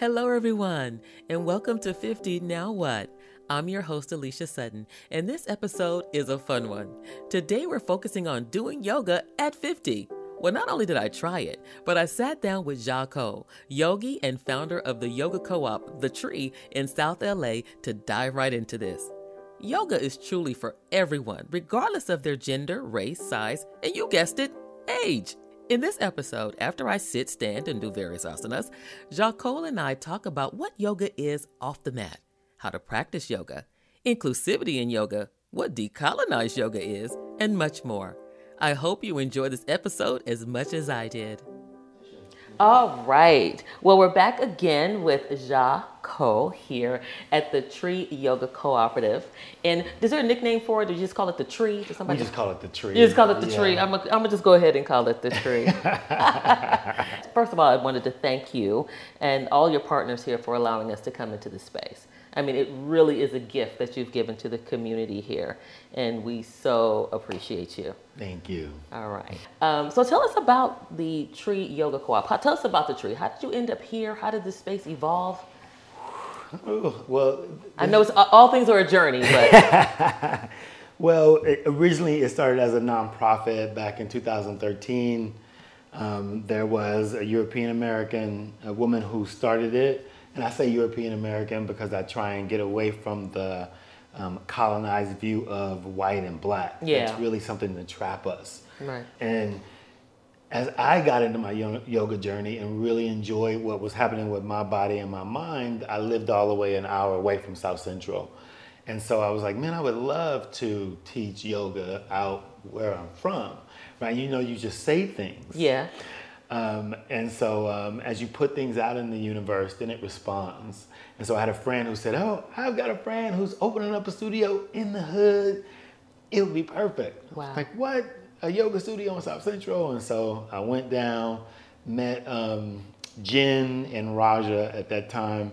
Hello, everyone, and welcome to 50 Now What? I'm your host, Alicia Sutton, and this episode is a fun one. Today, we're focusing on doing yoga at 50. Well, not only did I try it, but I sat down with Ja Cole, yogi and founder of the yoga co op, The Tree, in South LA, to dive right into this. Yoga is truly for everyone, regardless of their gender, race, size, and you guessed it, age. In this episode, after I sit, stand, and do various asanas, Ja Cole and I talk about what yoga is off the mat, how to practice yoga, inclusivity in yoga, what decolonized yoga is, and much more. I hope you enjoy this episode as much as I did. All right. Well, we're back again with Ja Cole here at the Tree Yoga Cooperative. And is there a nickname for it? Or you just call it the Tree? Or somebody? We just call it the Tree. You just call it the yeah. Tree. I'm to just go ahead and call it the Tree. First of all, I wanted to thank you and all your partners here for allowing us to come into the space. I mean, it really is a gift that you've given to the community here, and we so appreciate you. Thank you. All right. Um, so tell us about the Tree Yoga Co-op. How, tell us about the Tree. How did you end up here? How did this space evolve? Well, I know it's, all things are a journey, but. well, it, originally it started as a nonprofit back in 2013. Um, there was a European American woman who started it and I say European American because I try and get away from the um, colonized view of white and black. Yeah. It's really something to trap us. Right. And as I got into my yoga journey and really enjoyed what was happening with my body and my mind, I lived all the way an hour away from South Central. And so I was like, man, I would love to teach yoga out where I'm from. Right? You know, you just say things. Yeah. Um, and so um, as you put things out in the universe, then it responds. And so I had a friend who said, Oh, I've got a friend who's opening up a studio in the hood. It would be perfect. Wow. Like, what? A yoga studio in South Central? And so I went down, met um, Jen and Raja at that time,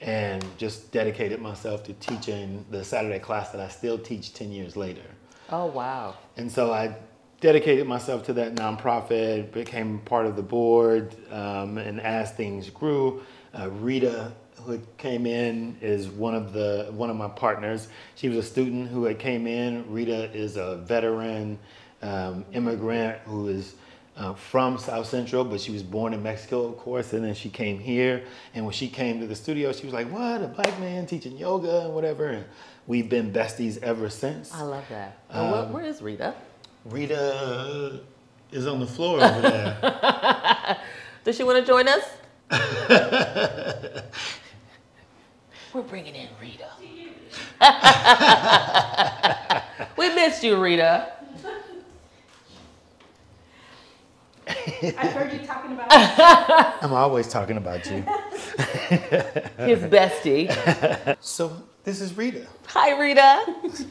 and just dedicated myself to teaching the Saturday class that I still teach 10 years later. Oh, wow. And so I dedicated myself to that nonprofit, became part of the board, um, and as things grew, uh, Rita, who came in, is one of the one of my partners. She was a student who had came in. Rita is a veteran um, immigrant who is. Uh, from South Central, but she was born in Mexico, of course, and then she came here. And when she came to the studio, she was like, "What? A black man teaching yoga and whatever." And we've been besties ever since. I love that. Um, where is Rita? Rita is on the floor over there. Does she want to join us? We're bringing in Rita. we missed you, Rita. I heard you talking about. I'm always talking about you. His bestie. So this is Rita. Hi, Rita.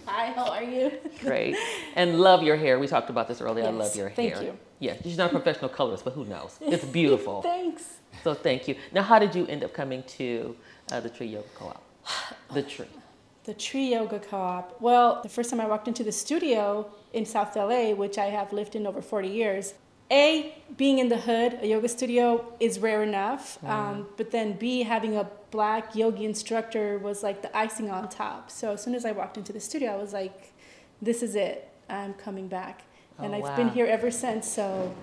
Hi, how are you? Great. And love your hair. We talked about this earlier. Yes, I love your thank hair. Thank you. Yeah, she's not a professional colorist, but who knows? It's beautiful. Thanks. So thank you. Now, how did you end up coming to uh, the Tree Yoga Co-op? The Tree. The Tree Yoga Co-op. Well, the first time I walked into the studio in South LA, which I have lived in over 40 years, a being in the hood, a yoga studio is rare enough, mm. um, but then B having a black yogi instructor was like the icing on top. So as soon as I walked into the studio, I was like, "This is it. I'm coming back," oh, and I've wow. been here ever since. So,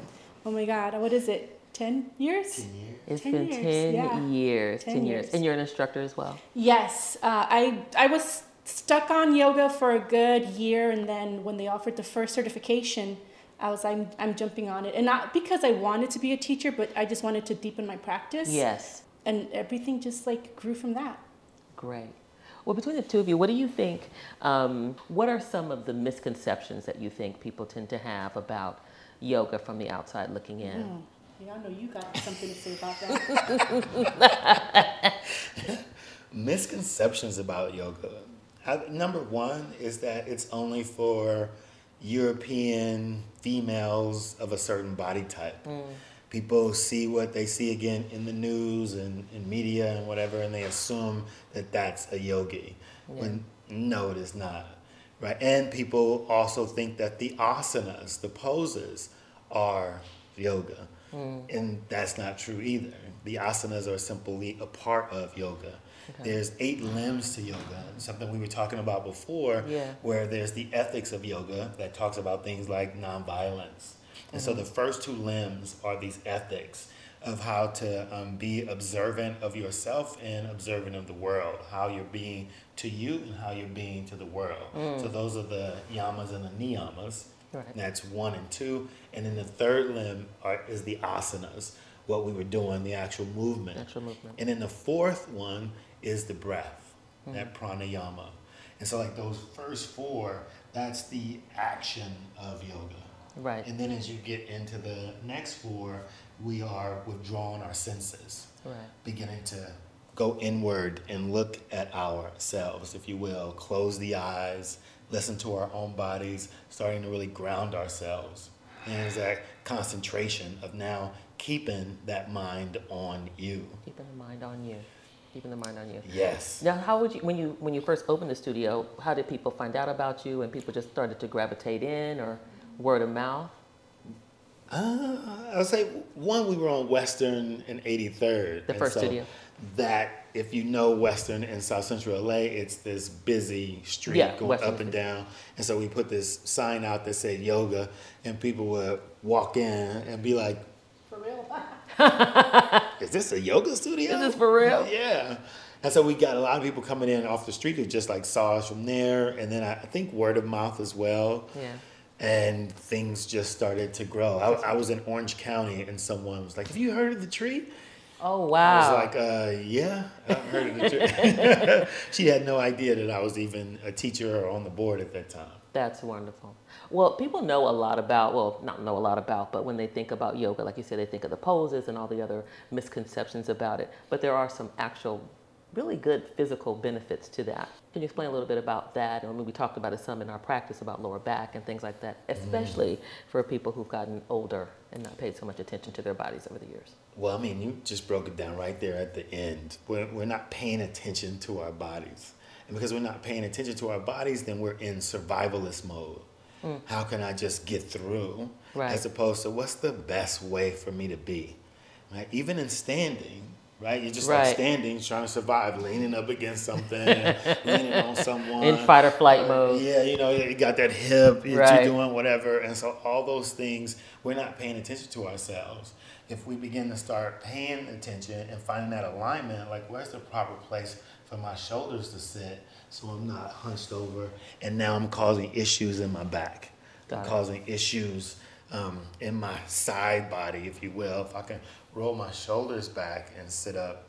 oh my God, what is it? Ten years? Ten years. It's ten been years. ten yeah. years. Ten, ten years. years. And you're an instructor as well. Yes, uh, I I was stuck on yoga for a good year, and then when they offered the first certification I was I'm I'm jumping on it, and not because I wanted to be a teacher, but I just wanted to deepen my practice. Yes. And everything just like grew from that. Great. Well, between the two of you, what do you think? Um, what are some of the misconceptions that you think people tend to have about yoga from the outside looking in? Mm. Yeah, I know you got something to say about that. Misconceptions about yoga. Number one is that it's only for European females of a certain body type. Mm. People see what they see again in the news and in media and whatever, and they assume that that's a yogi. Yeah. When no, it is not. Right? And people also think that the asanas, the poses, are yoga. And that's not true either. The asanas are simply a part of yoga. There's eight limbs to yoga, something we were talking about before, Yeah. where there's the ethics of yoga that talks about things like nonviolence. And so the first two limbs are these ethics of how to um, be observant of yourself and observant of the world, how you're being to you and how you're being to the world. So those are the yamas and the niyamas. Right. That's one and two. And then the third limb are, is the asanas, what we were doing, the actual movement. Actual movement. And then the fourth one is the breath, hmm. that pranayama. And so, like those first four, that's the action of yoga. Right. And then as you get into the next four, we are withdrawing our senses, Right. beginning to go inward and look at ourselves, if you will, close the eyes, listen to our own bodies, starting to really ground ourselves. And it's that concentration of now keeping that mind on you. Keeping the mind on you. Keeping the mind on you. Yes. Now, how would you when you when you first opened the studio? How did people find out about you, and people just started to gravitate in, or word of mouth? Uh, I would say one, we were on Western and 83rd. The and first so studio. That, if you know Western and South Central LA, it's this busy street Yeah, going Western up and Street. down. And so we put this sign out that said yoga, and people would walk in and be like, For real? Is this a yoga studio? Is this for real? Yeah. And so we got a lot of people coming in off the street who just like saw us from there. And then I, I think word of mouth as well. Yeah. and things just started to grow. I, I was in Orange County, and someone was like, "Have you heard of the tree?" Oh I wow. was like, uh, "Yeah, I've heard of the tree." she had no idea that I was even a teacher or on the board at that time. That's wonderful. Well, people know a lot about, well, not know a lot about, but when they think about yoga, like you said, they think of the poses and all the other misconceptions about it. But there are some actual, really good physical benefits to that. Can you explain a little bit about that? I mean, we talked about it some in our practice about lower back and things like that, especially for people who've gotten older and not paid so much attention to their bodies over the years. Well, I mean, you just broke it down right there at the end. We're, we're not paying attention to our bodies. And because we're not paying attention to our bodies, then we're in survivalist mode. Hmm. How can I just get through? Right. As opposed to what's the best way for me to be? Right? Even in standing, right? You're just Right. like standing, trying to survive, leaning up against something, leaning on someone. In fight or flight uh, mode. Yeah, you know, you got that hip, Right. you're doing whatever. And so all those things, we're not paying attention to ourselves. If we begin to start paying attention and finding that alignment, like where's the proper place for my shoulders to sit so I'm not hunched over and now I'm causing issues in my back. Got I'm it. causing issues um, in my side body, if you will. If I can roll my shoulders back and sit up,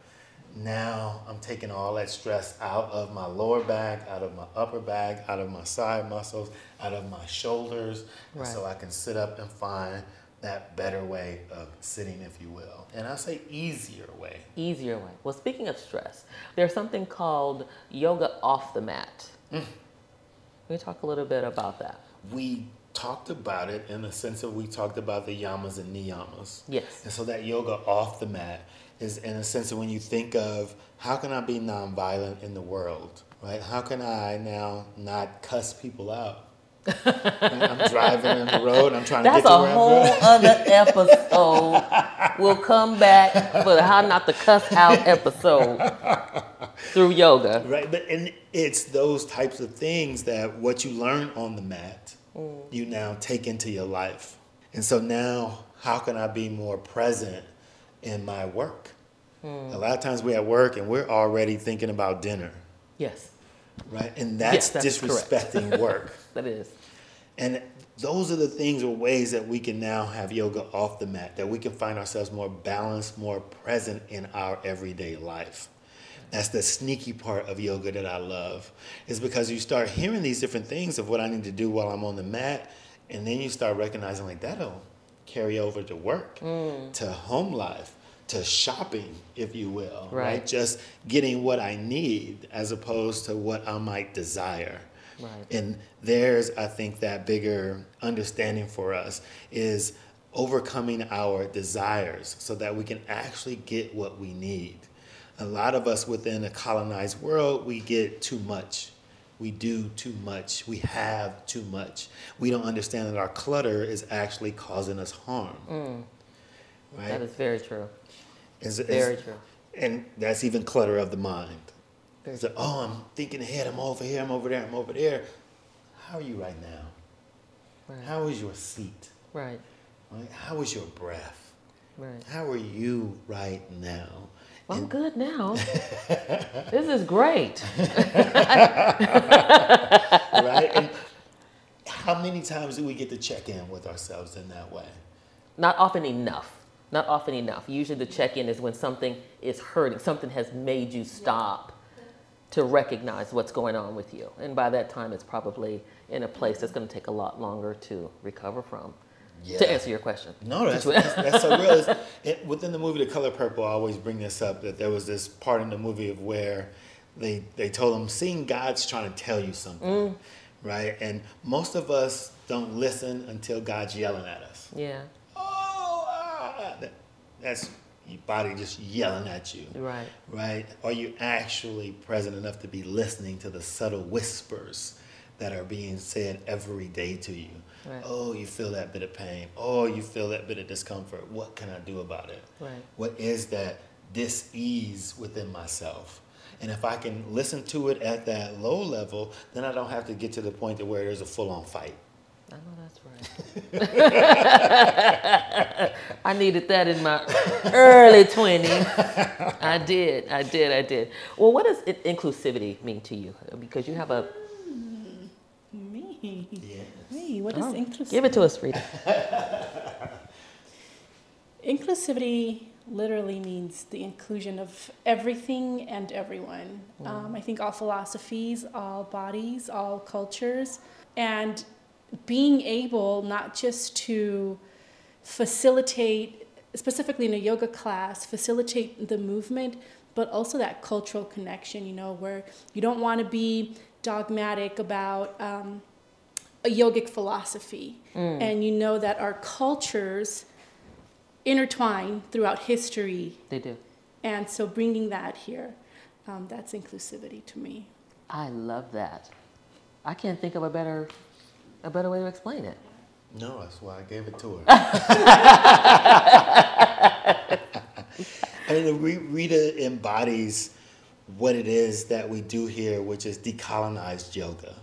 now I'm taking all that stress out of my lower back, out of my upper back, out of my side muscles, out of my shoulders. Right. So I can sit up and find that better way of sitting, if you will. And I say easier way. Easier way. Well, speaking of stress, there's something called yoga off the mat. Can we talk a little bit about that? We talked about it in the sense of we talked about the yamas and niyamas. Yes. And so that yoga off the mat is in a sense of when you think of how can I be nonviolent in the world, right? How can I now not cuss people out? I'm driving on the road. I'm trying That's to get a to where whole I'm going. other episode. we'll come back for the how not to cuss out episode through yoga. Right, but and it's those types of things that what you learn on the mat, you now take into your life. And so now, how can I be more present in my work? Hmm. A lot of times we're at work and we're already thinking about dinner, Yes, right? And that's, that's disrespecting work. that is. And those are the things or ways that we can now have yoga off the mat, that we can find ourselves more balanced, more present in our everyday life. That's the sneaky part of yoga that I love, is because you start hearing these different things of what I need to do while I'm on the mat, and then you start recognizing like that'll carry over to work, mm. to home life, to shopping, if you will, Right. Just getting what I need as opposed to what I might desire. Right. And there's, I think, that bigger understanding for us is overcoming our desires so that we can actually get what we need. A lot of us within a colonized world, we get too much. We do too much. We have too much. We don't understand that our clutter is actually causing us harm. Mm. Right? That is very true. Is- Very true. And that's even clutter of the mind. Very So, oh, I'm thinking ahead. I'm over here. I'm over there. I'm over there. How are you right now? Right. How is your seat? Right. Right? How is your breath? Right. How are you right now? Well, I'm good now. this is great. right? And how many times do we get to check in with ourselves in that way? Not often enough. Not often enough. Usually the check-in is when something is hurting, something has made you stop to recognize what's going on with you. And by that time, it's probably in a place that's going to take a lot longer to recover from. Yeah. To answer your question. No, that's, that's, that's so real. It, within the movie The Color Purple, I always bring this up that there was this part in the movie of where they they told him, seeing God's trying to tell you something, right? And most of us don't listen until God's yelling at us. Yeah. Oh, ah, that, that's your body just yelling at you. Right. right? Are you actually present enough to be listening to the subtle whispers that are being said every day to you? Right. Oh, you feel that bit of pain. Oh, you feel that bit of discomfort. What can I do about it? Right. What is that dis-ease within myself? And if I can listen to it at that low level, then I don't have to get to the point to where there's a full-on fight. I know that's right. I needed that in my early 20s. I did, I did, I did. Well, what does inclusivity mean to you? Because you have a. Me. Yes. Me. What is Oh, inclusivity? Give it to us, Rita. Inclusivity literally means the inclusion of everything and everyone. Um, I think all philosophies, all bodies, all cultures, and being able not just to facilitate, specifically in a yoga class, facilitate the movement, but also that cultural connection, you know, where you don't want to be dogmatic about. Um, a yogic philosophy, and you know that our cultures intertwine throughout history, They do. and so bringing that here, um, that's inclusivity to me. I love that. I can't think of a better, a better way to explain it. No, that's why I gave it to her. I mean, Re- Rita embodies what it is that we do here, which is decolonized yoga.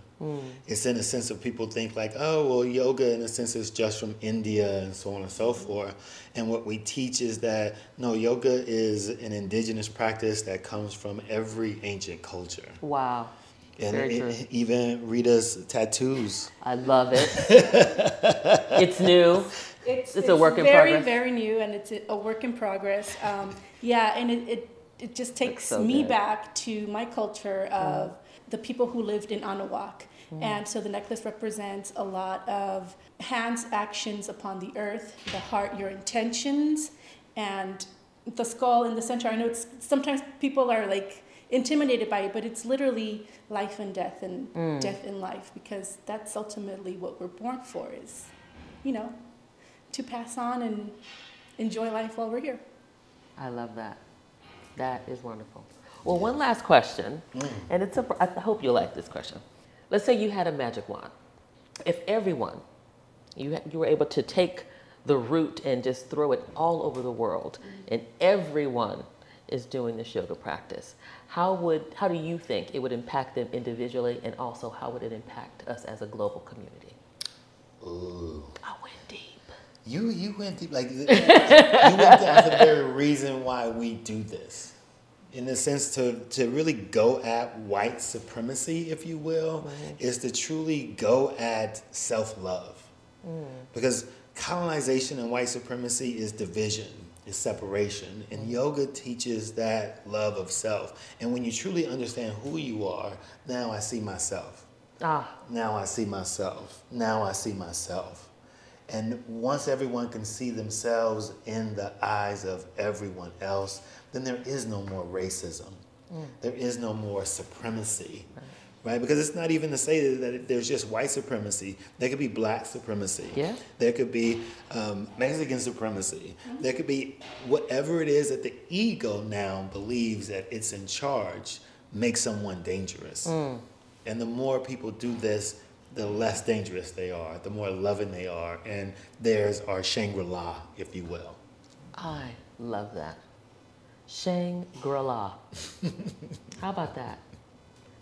It's in a sense of people think like, oh, well, yoga in a sense is just from India and so on and so forth. And what we teach is that no, yoga is an indigenous practice that comes from every ancient culture. Wow. And Very it- true. even Rita's tattoos. I love it. it's new. It's, It's a work in very, progress. Very, very new, and it's a work in progress. Um, yeah, and it, it, it just takes so me good. back to my culture of the people who lived in Anahuac. And so the necklace represents a lot of hands actions upon the earth, the heart, your intentions, and the skull in the center. I know it's sometimes people are like intimidated by it, but it's literally life and death and mm. death and life because that's ultimately what we're born for is, you know, to pass on and enjoy life while we're here. I love that. That is wonderful. Well, one last question, and it's a. I hope you like this question. Let's say you had a magic wand. If everyone, you you were able to take the root and just throw it all over the world, and everyone is doing this yoga practice, how would how do you think it would impact them individually, and also how would it impact us as a global community? Ooh. Deep. You you went deep like you went down to the very reason why we do this. In the sense to to really go at white supremacy, if you will, is to truly go at self love. Because colonization and white supremacy is division, is separation. And yoga teaches that love of self. And when you truly understand who you are, now I see myself. Ah, Now I see myself. Now I see myself. And once everyone can see themselves in the eyes of everyone else, then there is no more racism. Mm. There is no more supremacy. Right? Because it's not even to say that there's just white supremacy. There could be black supremacy. Yeah. There could be um, Mexican supremacy. Mm-hmm. There could be whatever it is that the ego now believes that it's in charge makes someone dangerous. Mm. And the more people do this, the less dangerous they are, the more loving they are. And theirs are Shangri La, if you will. I love that. Shangri-La. How about that?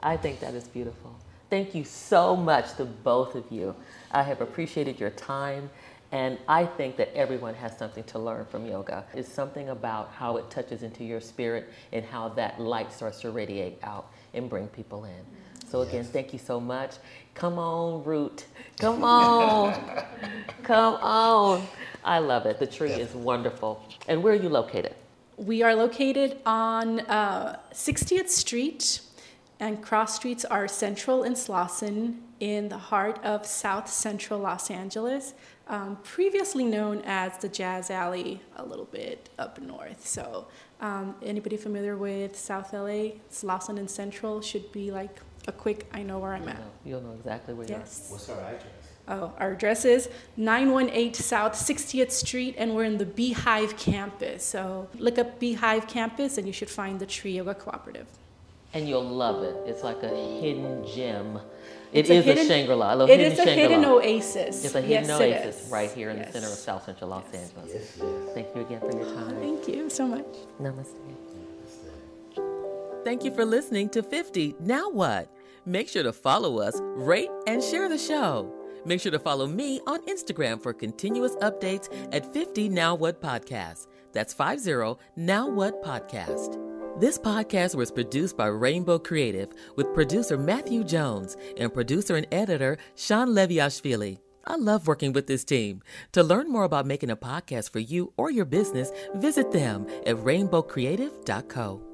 I think that is beautiful. Thank you so much to both of you. I have appreciated your time, and I think that everyone has something to learn from yoga. It's something about how it touches into your spirit and how that light starts to radiate out and bring people in. So again, thank you so much. Come on, Root. Come on. Come on. I love it. The tree is wonderful. And where are you located? We are located on uh, 60th Street, and cross streets are Central and Slauson in the heart of South Central Los Angeles, um, previously known as the Jazz Alley, a little bit up north. So, um, anybody familiar with South LA, Slauson and Central should be like a quick, I know where I'm You'll at. know, you'll know exactly where you Yes. What's our address? Oh, our address is 918 South 60th Street, and we're in the Beehive campus. So look up Beehive campus, and you should find the Tree Yoga Cooperative. And you'll love it. It's like a hidden gem. It's It a is a, hidden- Shangri-La. A It hidden is a Shangri-La. hidden oasis. It's a hidden yes, oasis right here in the center of South Central Los Yes. Angeles. Yes, yes. Thank you again for your time. Thank you so much. Namaste. Thank you for listening to 50 Now What? Make sure to follow us, rate, and share the show. Make sure to follow me on Instagram for continuous updates at 50 Now What Podcast. That's 50 Now What Podcast. This podcast was produced by Rainbow Creative with producer Matthew Jones and producer and editor Sean Leviashvili. I love working with this team. To learn more about making a podcast for you or your business, visit them at rainbowcreative.co.